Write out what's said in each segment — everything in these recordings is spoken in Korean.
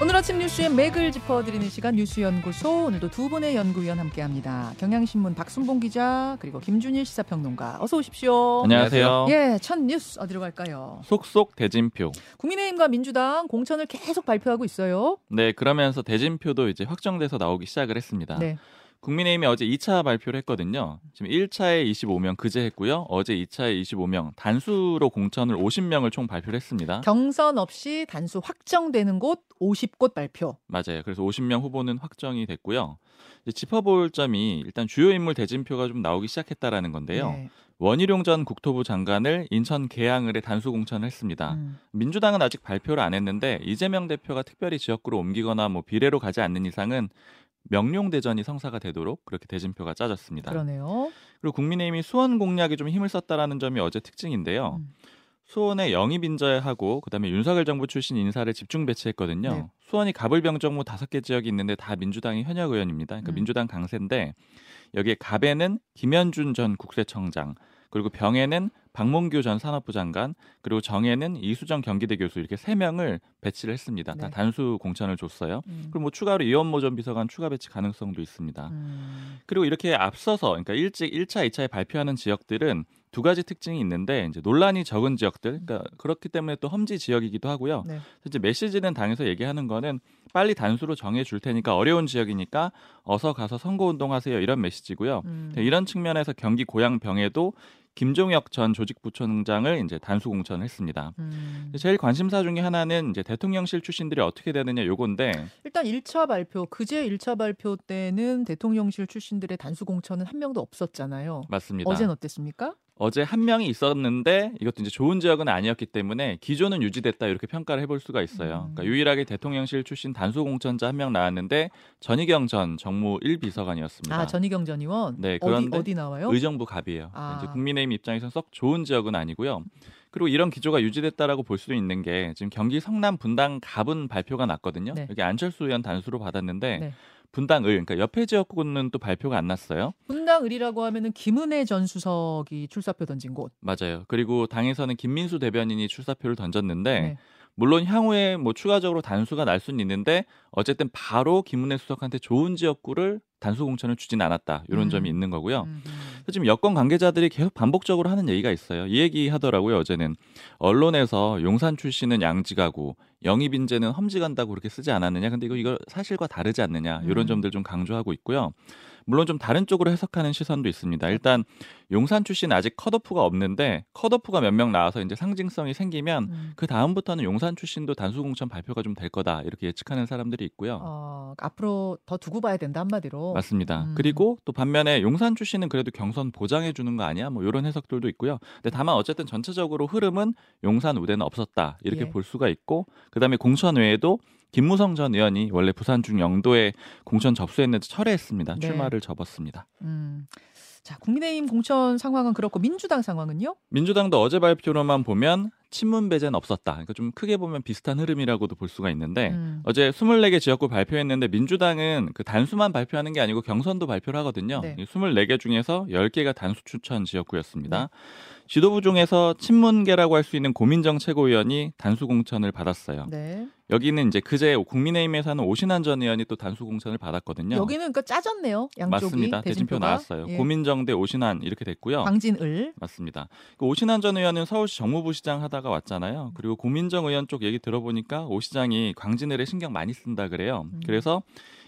오늘 아침 뉴스의 맥을 짚어드리는 시간 뉴스연구소 오늘도 두 분의 연구위원 함께합니다. 경향신문 박순봉 기자 그리고 김준일 시사평론가 어서 오십시오. 안녕하세요. 예, 첫 뉴스 어디로 갈까요? 속속 대진표. 국민의힘과 민주당 공천을 계속 발표하고 있어요. 네, 그러면서 대진표도 이제 확정돼서 나오기 시작을 했습니다. 네. 국민의힘이 어제 2차 발표를 했거든요. 지금 1차에 25명 그제 했고요. 어제 2차에 25명 단수로 공천을 50명을 총 발표를 했습니다. 경선 없이 단수 확정되는 곳 50곳 발표. 맞아요. 그래서 50명 후보는 확정이 됐고요. 이제 짚어볼 점이 일단 주요 인물 대진표가 좀 나오기 시작했다라는 건데요. 네. 원희룡 전 국토부 장관을 인천 계양을에 단수 공천을 했습니다. 음. 민주당은 아직 발표를 안 했는데 이재명 대표가 특별히 지역구로 옮기거나 뭐 비례로 가지 않는 이상은 명룡 대전이 성사가 되도록 그렇게 대진표가 짜졌습니다. 그러네요. 그리고 국민의힘이 수원 공략에 좀 힘을 썼다라는 점이 어제 특징인데요. 음. 수원에 영입 인재하고 그다음에 윤석열 정부 출신 인사를 집중 배치했거든요. 네. 수원이 가불병정무 다섯 개 지역이 있는데 다 민주당이 현역 의원입니다. 그러니까 음. 민주당 강세인데 여기에 갑에는 김현준 전 국세청장 그리고 병에는 박몽규 전 산업부 장관 그리고 정에는 이수정 경기대 교수 이렇게 세 명을 배치를 했습니다. 다 네. 단수 공천을 줬어요. 음. 그리고 뭐 추가로 이원모 전 비서관 추가 배치 가능성도 있습니다. 음. 그리고 이렇게 앞서서 그러니까 일찍 1차, 2차에 발표하는 지역들은 두 가지 특징이 있는데 이제 논란이 적은 지역들 그러니까 그렇기 때문에 또 험지 지역이기도 하고요. 네. 이제 메시지는 당에서 얘기하는 거는 빨리 단수로 정해 줄 테니까 어려운 지역이니까 어서 가서 선거 운동하세요 이런 메시지고요. 음. 네, 이런 측면에서 경기 고양병에도 김종혁 전 조직부총장을 이제 단수 공천을 했습니다. 음. 제일 관심사 중에 하나는 이제 대통령실 출신들이 어떻게 되느냐 요건데 일단 1차 발표, 그제 1차 발표 때는 대통령실 출신들의 단수 공천은 한 명도 없었잖아요. 맞습니다. 어제는 어땠습니까? 어제 한 명이 있었는데 이것도 이제 좋은 지역은 아니었기 때문에 기존은 유지됐다 이렇게 평가를 해볼 수가 있어요. 음. 그러니까 유일하게 대통령실 출신 단수 공천자 한 명 나왔는데 전희경 전 정무 1비서관이었습니다. 아, 전희경 전 의원. 네, 어디 그런데 어디 나와요? 의정부 갑이에요. 아. 이제 국민의힘 입장에서는 썩 좋은 지역은 아니고요. 그리고 이런 기조가 유지됐다라고 볼 수도 있는 게 지금 경기 성남 분당 갑은 발표가 났거든요. 네. 여기 안철수 의원 단수로 받았는데 네. 분당 을 그러니까 옆에 지역구는 또 발표가 안 났어요. 분당을이라고 하면은 김은혜 전 수석이 출사표 던진 곳. 맞아요. 그리고 당에서는 김민수 대변인이 출사표를 던졌는데 네. 물론 향후에 뭐 추가적으로 단수가 날 수는 있는데 어쨌든 바로 김은혜 수석한테 좋은 지역구를 단수 공천을 주진 않았다. 이런 음. 점이 있는 거고요. 음, 음. 그래서 지금 여권 관계자들이 계속 반복적으로 하는 얘기가 있어요. 이 얘기 하더라고요. 어제는 언론에서 용산 출신은 양지 가고 영입 인재는 험지 간다고 그렇게 쓰지 않았느냐. 근데 이거 이거 사실과 다르지 않느냐. 이런 음. 점들 좀 강조하고 있고요. 물론 좀 다른 쪽으로 해석하는 시선도 있습니다. 일단 용산 출신 아직 컷오프가 없는데 컷오프가 몇 명 나와서 이제 상징성이 생기면 음. 그 다음부터는 용산 출신도 단수 공천 발표가 좀 될 거다 이렇게 예측하는 사람들이 있고요. 어, 앞으로 더 두고 봐야 된다 한마디로. 맞습니다. 음. 그리고 또 반면에 용산 출신은 그래도 경선 보장해 주는 거 아니야? 뭐 이런 해석들도 있고요. 근데 다만 어쨌든 전체적으로 흐름은 용산 우대는 없었다 이렇게 예. 볼 수가 있고 그다음에 공천 외에도 김무성 전 의원이 원래 부산 중 영도에 공천 접수했는데 철회했습니다. 네. 출마를 접었습니다. 음. 자, 국민의힘 공천 상황은 그렇고 민주당 상황은요? 민주당도 어제 발표로만 보면 친문 배제는 없었다. 그러니까 좀 크게 보면 비슷한 흐름이라고도 볼 수가 있는데 음. 어제 24개 지역구 발표했는데 민주당은 그 단수만 발표하는 게 아니고 경선도 발표를 하거든요. 네. 이 24개 중에서 10개가 단수 추천 지역구였습니다. 지도부 중에서 친문계라고 할 수 있는 고민정 최고위원이 단수 공천을 받았어요. 네. 여기는 이제 그제 국민의힘에서는 오신환 전 의원이 또 단수 공천을 받았거든요. 여기는 그러니까 짜졌네요. 양쪽이 맞습니다. 대진표. 나왔어요. 예. 고민정 대 오신환 이렇게 됐고요. 광진을 맞습니다. 그 오신환 전 의원은 서울시 정무부시장 하다가 왔잖아요. 그리고 고민정 의원 쪽 얘기 들어보니까 오 시장이 광진을에 신경 많이 쓴다 그래요. 음. 그래서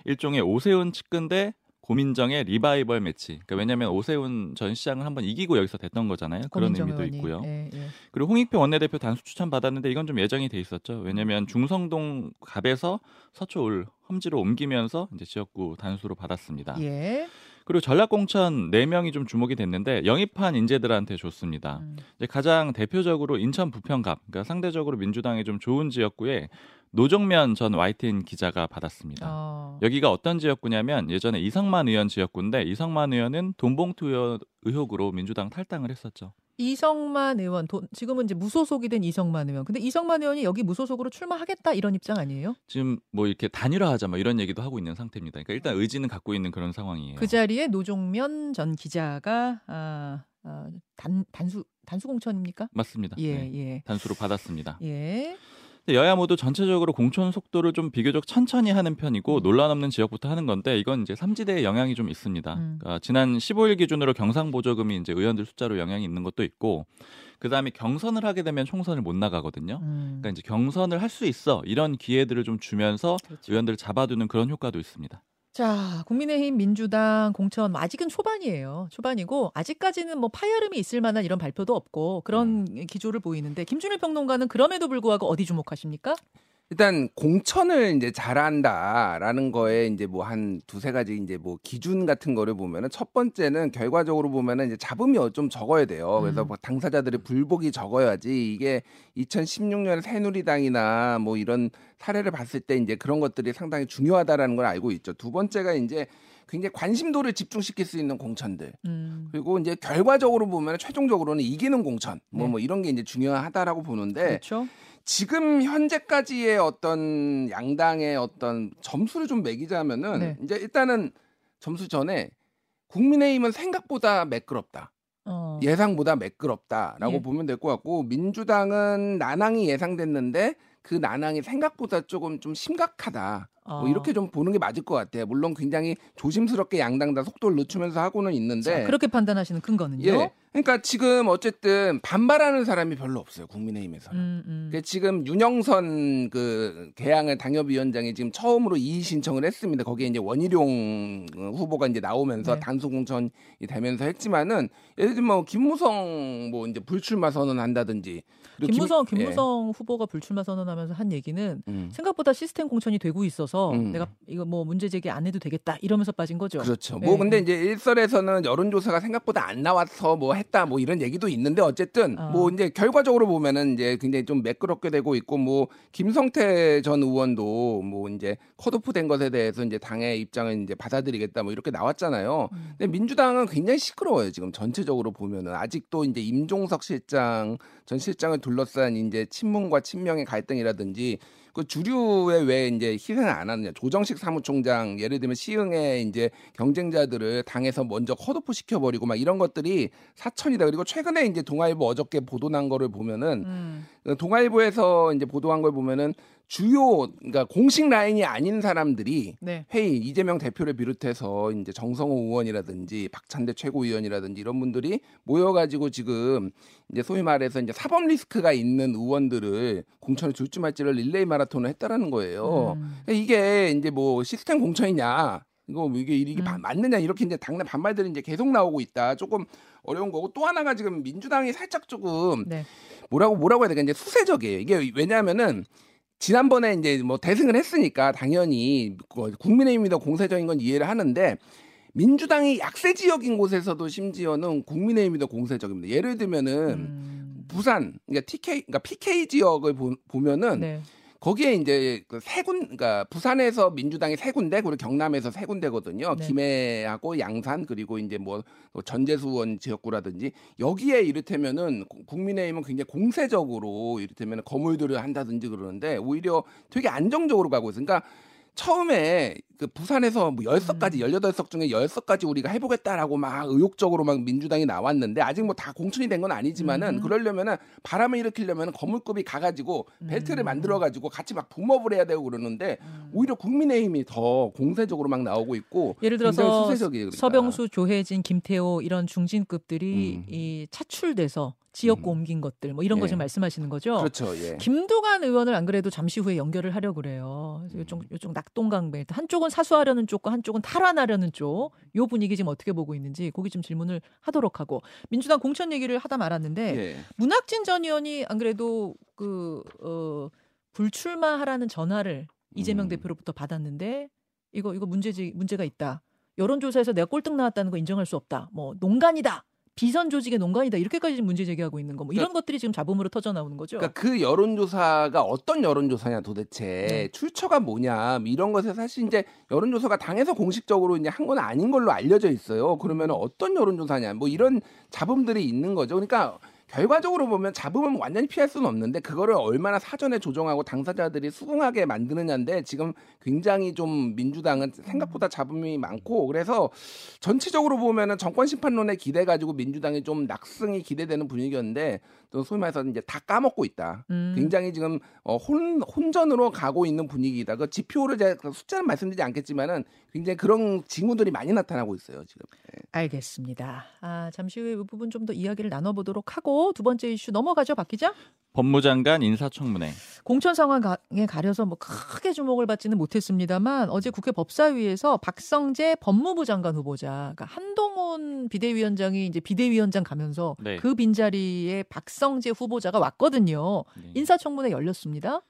일종의 오세훈 측근대 고민정의 리바이벌 매치. 그러니까 왜냐하면 오세훈 전 시장을 한번 이기고 여기서 됐던 거잖아요. 그런 의미도 의원이. 있고요. 예, 예. 그리고 홍익표 원내대표 단수 추천 받았는데 이건 좀 예정이 돼 있었죠. 왜냐하면 중성동 갑에서 서초을 험지로 옮기면서 이제 지역구 단수로 받았습니다. 예. 그리고 전략공천 4명이 좀 주목이 됐는데 영입한 인재들한테 줬습니다. 음. 이제 가장 대표적으로 인천 부평갑, 그러니까 상대적으로 민주당에 좀 좋은 지역구에 노정면 전 YTN 기자가 받았습니다. 어. 여기가 어떤 지역구냐면 예전에 이성만 의원 지역구인데 이성만 의원은 돈봉투 의혹으로 민주당 탈당을 했었죠. 이성만 의원 도- 지금은 이제 무소속이 된 이성만 의원. 근데 이성만 의원이 여기 무소속으로 출마하겠다 이런 입장 아니에요? 지금 뭐 이렇게 단일화하자 뭐 이런 얘기도 하고 있는 상태입니다. 그러니까 일단 의지는 갖고 있는 그런 상황이에요. 그 자리에 노종면 전 기자가 아, 아, 단 단수 단수 공천입니까? 맞습니다. 예, 네. 예. 단수로 받았습니다. 예. 여야 모두 전체적으로 공천 속도를 좀 비교적 천천히 하는 편이고 음. 논란 없는 지역부터 하는 건데 이건 이제 삼지대의 영향이 좀 있습니다. 음. 그러니까 지난 15일 기준으로 경상 보조금이 이제 의원들 숫자로 영향이 있는 것도 있고 그다음에 경선을 하게 되면 총선을 못 나가거든요. 음. 그러니까 이제 경선을 할 수 있어 이런 기회들을 좀 주면서 그렇죠. 의원들을 잡아두는 그런 효과도 있습니다. 자, 국민의힘, 민주당 공천 뭐 아직은 초반이에요. 초반이고 아직까지는 뭐 파열음이 있을 만한 이런 발표도 없고 그런 음. 기조를 보이는데 김준일 평론가는 그럼에도 불구하고 어디 주목하십니까? 일단 공천을 이제 잘한다라는 거에 이제 뭐 한 두세 가지 이제 뭐 기준 같은 거를 보면은 첫 번째는 결과적으로 보면은 이제 잡음이 어- 좀 적어야 돼요. 그래서 음. 뭐 당사자들의 불복이 적어야지 이게 2016년 새누리당이나 뭐 이런 사례를 봤을 때 이제 그런 것들이 상당히 중요하다라는 걸 알고 있죠. 두 번째가 이제 굉장히 관심도를 집중시킬 수 있는 공천들. 음. 그리고 이제 결과적으로 보면 최종적으로는 이기는 공천 뭐 네. 뭐 이런 게 이제 중요하다라고 보는데 그렇죠. 지금 현재까지의 어떤 양당의 어떤 점수를 좀 매기자면은 네. 이제 일단은 점수 전에 국민의힘은 생각보다 매끄럽다. 어. 예상보다 매끄럽다라고 예. 보면 될 것 같고 민주당은 난항이 예상됐는데 그 난항이 생각보다 조금 좀 심각하다. 어. 뭐 이렇게 좀 보는 게 맞을 것 같아요. 물론 굉장히 조심스럽게 양당 다 속도를 늦추면서 하고는 있는데 자, 그렇게 판단하시는 근거는요? 예. 그러니까 지금 어쨌든 반발하는 사람이 별로 없어요. 국민의힘에서는. 음, 음. 그 지금 윤영선 그 개항을 당협위원장이 지금 처음으로 이의 신청을 했습니다. 거기에 이제 원희룡 후보가 이제 나오면서 네. 단수 공천이 되면서 했지만은 예를 들면 뭐 김무성 뭐 이제 불출마 선언한다든지 김무성 김- 예. 김무성 후보가 불출마 선언하면서 한 얘기는 음. 생각보다 시스템 공천이 되고 있어서 음. 내가 이거 뭐 문제 제기 안 해도 되겠다 이러면서 빠진 거죠. 그렇죠. 예, 뭐 근데 예. 이제 일설에서는 여론조사가 생각보다 안 나와서 뭐 했다 뭐 이런 얘기도 있는데 어쨌든 아. 뭐 이제 결과적으로 보면은 이제 굉장히 좀 매끄럽게 되고 있고 뭐 김성태 전 의원도 뭐 이제 컷오프된 것에 대해서 이제 당의 입장을 이제 받아들이겠다 뭐 이렇게 나왔잖아요. 음. 근데 민주당은 굉장히 시끄러워요 지금 전체적으로 보면은 아직도 이제 임종석 실장 전 실장을 둘러싼 이제 친문과 친명의 갈등이라든지 그 주류에 왜 이제 희생을 안 하느냐 조정식 사무총장 예를 들면 시흥의 이제 경쟁자들을 당에서 먼저 컷오프 시켜버리고 막 이런 것들이 사천이다 그리고 최근에 이제 동아일보 어저께 보도 난 거를 보면은 음. 그 동아일보에서 이제 보도한 걸 보면은 주요 그러니까 공식 라인이 아닌 사람들이 네. 회의 이재명 대표를 비롯해서 이제 정성호 의원이라든지 박찬대 최고위원이라든지 이런 분들이 모여가지고 지금 이제 소위 말해서 이제 사법 리스크가 있는 의원들을 공천을 줄지 말지를 릴레이 마라톤을 했다라는 거예요. 음. 그러니까 이게 이제 뭐 시스템 공천이냐 이거 뭐 이게 이게 음. 바- 맞느냐 이렇게 이제 당내 반발들이 이제 계속 나오고 있다. 조금 어려운 거고 또 하나가 지금 민주당이 살짝 조금 네. 뭐라고 뭐라고 해야 되까 이제 수세적이에요. 이게 왜냐하면은 지난번에 이제 뭐 대승을 했으니까 당연히 그 국민의힘이 더 공세적인 건 이해를 하는데 민주당이 약세 지역인 곳에서도 심지어는 국민의힘이 더 공세적입니다. 예를 들면은 음. 부산 그러니까 TK 그러니까 PK 지역을 보, 보면은 네. 거기에 이제 그세 군, 그러니까 부산에서 민주당이 세 군데, 그리고 경남에서 세 군데거든요. 네. 김해하고 양산 그리고 이제 뭐 전재수 의원 지역구라든지 여기에 이를테면은 구- 국민의힘은 굉장히 공세적으로 이를테면 거물들을 한다든지 그러는데 오히려 되게 안정적으로 가고 있어요. 그러니까 처음에 그 부산에서 뭐 열석 가지 음. 열여덟 석 중에 열석 가지 우리가 해보겠다라고 막 의욕적으로 막 민주당이 나왔는데 아직 뭐 다 공천이 된 건 아니지만은 음. 그러려면은 바람을 일으키려면은 거물급이 가가지고 벨트를 음. 만들어가지고 같이 막 붐업을 해야 되고 그러는데 음. 오히려 국민의힘이 더 공세적으로 막 나오고 있고 예를 들어서 수세적이에요. 그러니까. 서병수, 조혜진, 김태호 이런 중진급들이 음. 이 차출돼서 지역구 음. 옮긴 것들 뭐 이런 거 예. 지금 말씀하시는 거죠? 그렇죠. 예. 김두관 의원을 안 그래도 잠시 후에 연결을 하려 그래요. 음. 요쪽 요쪽 낙동강배 한쪽은 사수하려는 쪽과 한쪽은 탈환하려는 쪽. 요 분위기 지금 어떻게 보고 있는지 거기 좀 질문을 하도록 하고 민주당 공천 얘기를 하다 말았는데 예. 문학진 전 의원이 안 그래도 그 어, 불출마하라는 전화를 이재명 음. 대표로부터 받았는데 이거 이거 문제지 문제가 있다. 여론조사에서 내가 꼴등 나왔다는 거 인정할 수 없다. 뭐 농간이다. 비선 조직의 농간이다. 이렇게까지 문제 제기하고 있는 거. 뭐 이런 것들이 지금 잡음으로 터져 나오는 거죠. 그러니까 그 여론조사가 어떤 여론조사냐 도대체 네. 출처가 뭐냐 뭐 이런 것에 사실 이제 여론조사가 당에서 공식적으로 이제 한 건 아닌 걸로 알려져 있어요. 그러면 어떤 여론조사냐 뭐 이런 잡음들이 있는 거죠. 그러니까 결과적으로 보면 잡으면 완전히 피할 수는 없는데 그거를 얼마나 사전에 조정하고 당사자들이 수긍하게 만드느냐인데 지금 굉장히 좀 민주당은 생각보다 잡음이 많고 그래서 전체적으로 보면은 정권 심판론에 기대 가지고 민주당이 좀 낙승이 기대되는 분위기였는데 또 소위 말해서 이제 다 까먹고 있다. 음. 굉장히 지금 어, 혼 혼전으로 가고 있는 분위기다. 그 지표를 제가 숫자는 말씀드리지 않겠지만은 굉장히 그런 징후들이 많이 나타나고 있어요 지금. 예. 알겠습니다. 아, 잠시 후에 이 부분 좀 더 이야기를 나눠보도록 하고 두 번째 이슈 넘어가죠, 박 기자. 법무장관 인사청문회. 공천 상황에 가려서 뭐 크게 주목을 받지는 못했습니다만 어제 국회 법사위에서 박성재 법무부 장관 후보자, 그러니까 한동훈 비대위원장이 이제 비대위원장 가면서 네. 그 빈자리에 박성재 후보자가 왔거든요. 네. 인사청문회 열렸습니다.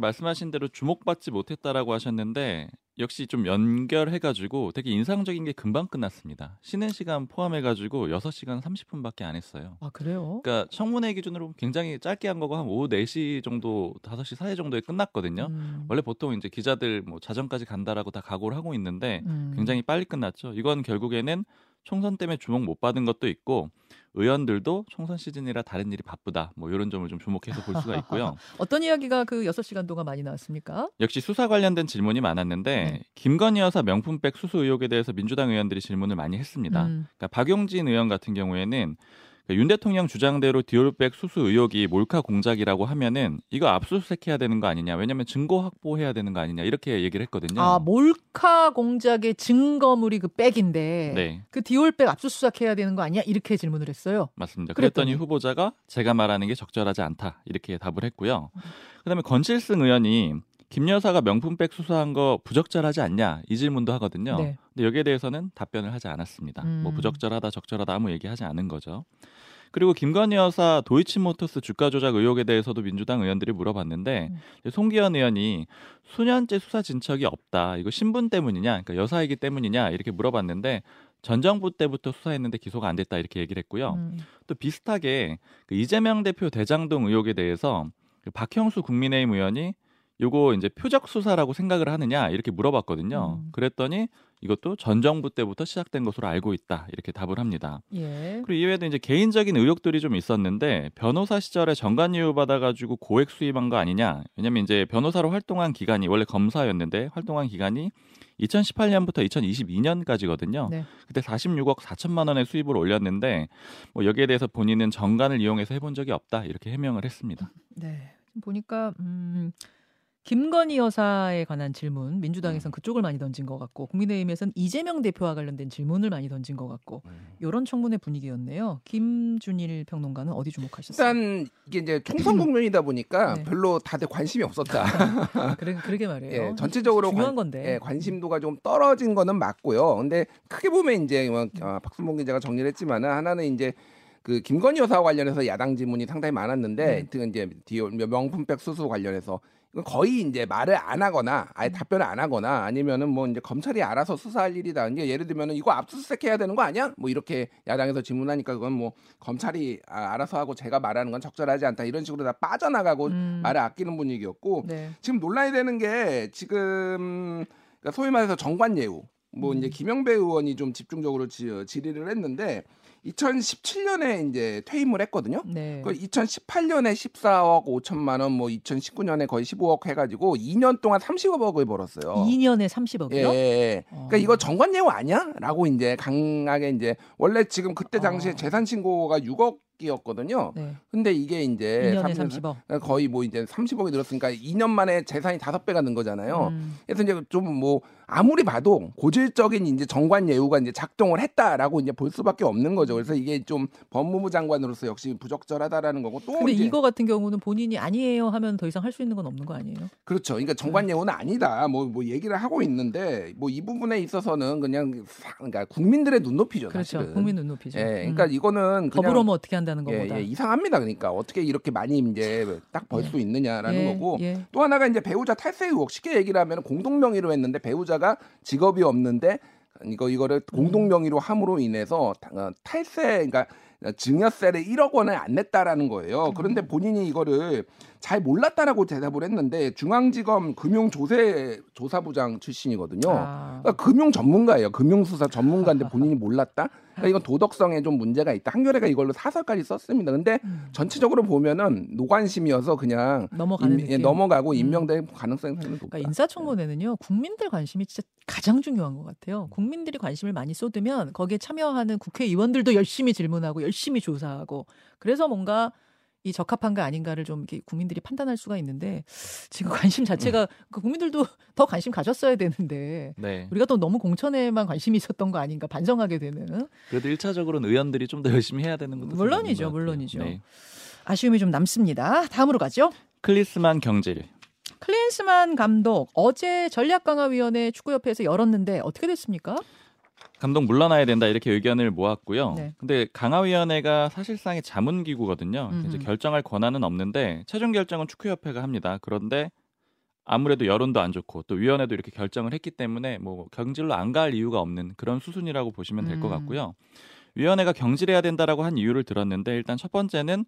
말씀하신 대로 주목받지 못했다라고 하셨는데 역시 좀 연결해가지고 되게 인상적인 게 금방 끝났습니다. 쉬는 시간 포함해가지고 6시간 30분밖에 안 했어요. 아 그래요? 그러니까 청문회 기준으로 굉장히 짧게 한 거고 한 오후 4시 정도, 5시 사이 정도에 끝났거든요. 음, 원래 보통 이제 기자들 뭐 자정까지 간다라고 다 각오를 하고 있는데 음. 굉장히 빨리 끝났죠. 이건 결국에는 총선 때문에 주목 못 받은 것도 있고 의원들도 총선 시즌이라 다른 일이 바쁘다. 뭐 이런 점을 좀 주목해서 볼 수가 있고요. 어떤 이야기가 그 6시간 동안 많이 나왔습니까? 역시 수사 관련된 질문이 많았는데 네. 김건희 여사 명품백 수수 의혹에 대해서 민주당 의원들이 질문을 많이 했습니다. 음, 그러니까 박용진 의원 같은 경우에는 그러니까 윤 대통령 주장대로 디올백 수수 의혹이 몰카 공작이라고 하면은 이거 압수수색해야 되는 거 아니냐? 왜냐하면 증거 확보해야 되는 거 아니냐? 이렇게 얘기를 했거든요. 아 몰카 공작의 증거물이 그 백인데 네, 그 디올백 압수수색해야 되는 거 아니야? 이렇게 질문을 했어요. 맞습니다. 그랬더니 그랬더니. 후보자가 제가 말하는 게 적절하지 않다 이렇게 답을 했고요. 음. 그다음에 건칠승 의원이 김 여사가 명품백 수수한 거 부적절하지 않냐 이 질문도 하거든요. 네. 근데 여기에 대해서는 답변을 하지 않았습니다. 음. 뭐 부적절하다 적절하다 아무 얘기하지 않은 거죠. 그리고 김건희 여사 도이치모터스 주가 조작 의혹에 대해서도 민주당 의원들이 물어봤는데 음. 송기현 의원이 수년째 수사 진척이 없다. 이거 신분 때문이냐, 그러니까 여사이기 때문이냐 이렇게 물어봤는데 전 정부 때부터 수사했는데 기소가 안 됐다 이렇게 얘기를 했고요. 음. 또 비슷하게 그 이재명 대표 대장동 의혹에 대해서 그 박형수 국민의힘 의원이 요거 이제 표적 수사라고 생각을 하느냐 이렇게 물어봤거든요. 음. 그랬더니 이것도 전 정부 때부터 시작된 것으로 알고 있다 이렇게 답을 합니다. 예. 그리고 이외에도 이제 개인적인 의혹들이 좀 있었는데 변호사 시절에 정관유효 받아가지고 고액 수입한 거 아니냐? 왜냐면 이제 변호사로 활동한 기간이 원래 검사였는데 활동한 기간이 2018년부터 2022년까지거든요. 네. 그때 46억 4천만 원의 수입을 올렸는데 뭐 여기에 대해서 본인은 정관을 이용해서 해본 적이 없다 이렇게 해명을 했습니다. 네. 보니까 음, 김건희 여사에 관한 질문 민주당에서는 그쪽을 많이 던진 것 같고 국민의힘에서는 이재명 대표와 관련된 질문을 많이 던진 것 같고 이런 청문회 분위기였네요. 김준일 평론가는 어디 주목하셨어요? 일단 이게 이제 총선 국면이다 보니까 네. 별로 다들 관심이 없었다. 그래, 그러게 말이에요. 예, 전체적으로 중요한 관, 건데. 예, 관심도가 좀 떨어진 거는 맞고요. 근데 크게 보면 이제 뭐, 어, 박순봉 기자가 정리를 했지만은 하나는 이제 그 김건희 여사와 관련해서 야당 질문이 상당히 많았는데 네. 그 이제 명품백 수수 관련해서 이건 거의 이제 말을 안 하거나 아예 답변을 안 하거나 아니면은 뭐 이제 검찰이 알아서 수사할 일이다. 이게 예를 들면은 이거 압수수색 해야 되는 거 아니야? 뭐 이렇게 야당에서 질문하니까 그건 뭐 검찰이 아, 알아서 하고 제가 말하는 건 적절하지 않다 이런 식으로 다 빠져나가고 음. 말을 아끼는 분위기였고 네. 지금 논란이 되는 게 지금 그러니까 소위 말해서 정관 예우 뭐 음. 이제 김영배 의원이 좀 집중적으로 지, 질의를 했는데 2017년에 이제 퇴임을 했거든요. 네. 그 2018년에 14억 5천만 원, 뭐 2019년에 거의 15억 해가지고 2년 동안 30억을 벌었어요. 2년에 30억이요? 예, 예, 예. 그러니까 어. 이거 정관 예우 아니야?라고 이제 강하게 이제 원래 지금 그때 당시에 어. 재산 신고가 6억 이었거든요. 네. 근데 이게 이제 2년에 삼- 30억. 거의 뭐 이제 30억이 늘었으니까 2년 만에 재산이 다섯 배가 는 거잖아요. 음. 그래서 이제 좀뭐 아무리 봐도 고질적인 이제 정관 예우가 이제 작동을 했다라고 이제 볼 수밖에 없는 거죠. 그래서 이게 좀 법무부 장관으로서 역시 부적절하다라는 거고 또 근데 이거 같은 경우는 본인이 아니에요 하면 더 이상 할 수 있는 건 없는 거 아니에요? 그렇죠. 그러니까 정관 예우는 아니다. 뭐뭐 얘기를 하고 있는데 뭐 이 부분에 있어서는 그냥 사- 그러니까 국민들의 눈높이죠. 그렇죠. 사실은. 국민 눈높이죠. 예, 그러니까 음. 이거는 법으로 뭐 어떻게 한다는 예, 것보다. 예, 이상합니다. 그러니까 어떻게 이렇게 많이 이제 딱벌 예. 수 있느냐라는 예, 거고 예. 또 하나가 이제 배우자 탈세 의혹 쉽게 얘기를 하면 공동 명의로 했는데 배우자 가 직업이 없는데 이거 이거를 공동 명의로 함으로 인해서 타- 어, 탈세 그러니까 증여세를 1억 원을 안 냈다라는 거예요. 그런데 본인이 이거를 잘 몰랐다라고 대답을 했는데 중앙지검 금융조세 조사부장 출신이거든요. 아. 그러니까 금융 전문가예요. 금융수사 전문가인데 본인이 몰랐다. 그러니까 이건 도덕성에 좀 문제가 있다. 한겨레가 이걸로 사설까지 썼습니다. 근데 음. 전체적으로 보면은 노관심이어서 그냥 넘어가는 임- 예. 넘어가고 음. 임명될 가능성이 상당히 높다. 그러니까 인사청문회는요 국민들 관심이 진짜 가장 중요한 것 같아요. 국민들이 관심을 많이 쏟으면 거기에 참여하는 국회의원들도 열심히 질문하고 열심히 조사하고 그래서 뭔가 이 적합한가 아닌가를 좀 이렇게 국민들이 판단할 수가 있는데 지금 관심 자체가 그 국민들도 더 관심 가졌어야 되는데 네. 우리가 또 너무 공천에만 관심이 있었던 거 아닌가 반성하게 되는 그래도 1차적으로는 의원들이 좀 더 열심히 해야 되는 것도 좀 물론이죠. 물론이죠. 네. 아쉬움이 좀 남습니다. 다음으로 가죠. 클리스만 경질. 클린스만 감독 어제 전략강화위원회 축구협회에서 열었는데 어떻게 됐습니까? 감독 물러나야 된다 이렇게 의견을 모았고요. 네. 근데 강화위원회가 사실상의 자문기구거든요. 음흠. 이제 결정할 권한은 없는데 최종 결정은 축구협회가 합니다. 그런데 아무래도 여론도 안 좋고 또 위원회도 이렇게 결정을 했기 때문에 뭐 경질로 안 갈 이유가 없는 그런 수순이라고 보시면 될것 음. 같고요. 위원회가 경질해야 된다라고 한 이유를 들었는데 일단 첫 번째는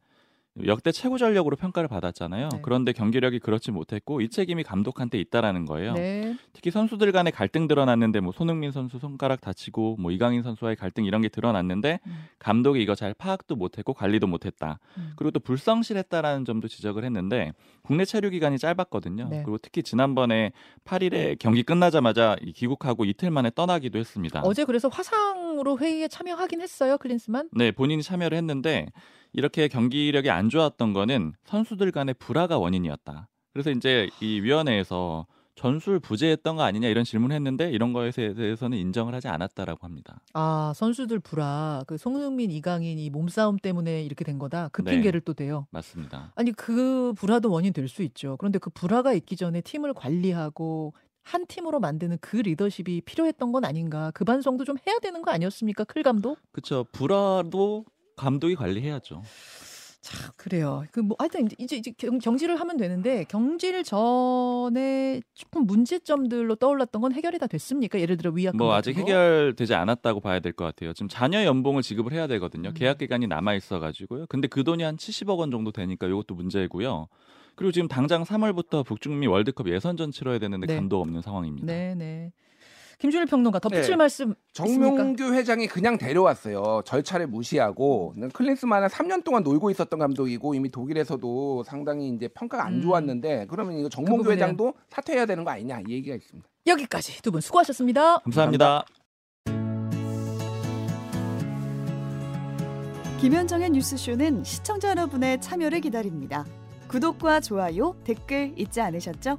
역대 최고 전력으로 평가를 받았잖아요. 네. 그런데 경기력이 그렇지 못했고 이 책임이 감독한테 있다라는 거예요. 네. 특히 선수들 간의 갈등 드러났는데 뭐 손흥민 선수 손가락 다치고 뭐 이강인 선수와의 갈등 이런 게 드러났는데 음. 감독이 이거 잘 파악도 못했고 관리도 못했다. 음. 그리고 또 불성실했다라는 점도 지적을 했는데 국내 체류 기간이 짧았거든요. 네. 그리고 특히 지난번에 8일에 경기 끝나자마자 이 귀국하고 이틀 만에 떠나기도 했습니다. 어제 그래서 화상으로 회의에 참여하긴 했어요, 클린스만. 네, 본인이 참여를 했는데 이렇게 경기력이 안 좋았던 거는 선수들 간의 불화가 원인이었다. 그래서 이제 이 위원회에서 전술 부재했던 거 아니냐 이런 질문을 했는데 이런 거에 대해서는 인정을 하지 않았다라고 합니다. 아 선수들 불화, 그 송흥민, 이강인 이 몸싸움 때문에 이렇게 된 거다. 그 네. 핑계를 또 대요. 맞습니다. 아니 그 불화도 원인 될 수 있죠. 그런데 그 불화가 있기 전에 팀을 관리하고 한 팀으로 만드는 그 리더십이 필요했던 건 아닌가. 그 반성도 좀 해야 되는 거 아니었습니까, 클 감독? 그렇죠. 불화도 감독이 관리해야죠. 참 그래요. 그 뭐 하여튼 이제 이제 경, 경질을 하면 되는데 경질 전에 조금 문제점들로 떠올랐던 건 해결이 다 됐습니까? 예를 들어 위약금 뭐 아직 거? 해결되지 않았다고 봐야 될 것 같아요. 지금 자녀 연봉을 지급을 해야 되거든요. 음. 계약 기간이 남아 있어 가지고요. 근데 그 돈이 한 70억 원 정도 되니까 이것도 문제고요. 그리고 지금 당장 3월부터 북중미 월드컵 예선전 치러야 되는데 네. 감도 없는 상황입니다. 네, 네. 김준일 평론가 덧붙일 네. 말씀 있습니까? 정명규 회장이 그냥 데려왔어요. 절차를 무시하고 클린스만은 3년 동안 놀고 있었던 감독이고 이미 독일에서도 상당히 이제 평가가 안 음. 좋았는데 그러면 이거 정몽규 부분에- 회장도 사퇴해야 되는 거 아니냐 이 얘기가 있습니다. 여기까지 두 분 수고하셨습니다. 감사합니다. 김현정의 뉴스쇼는 시청자 여러분의 참여를 기다립니다. 구독과 좋아요, 댓글 잊지 않으셨죠?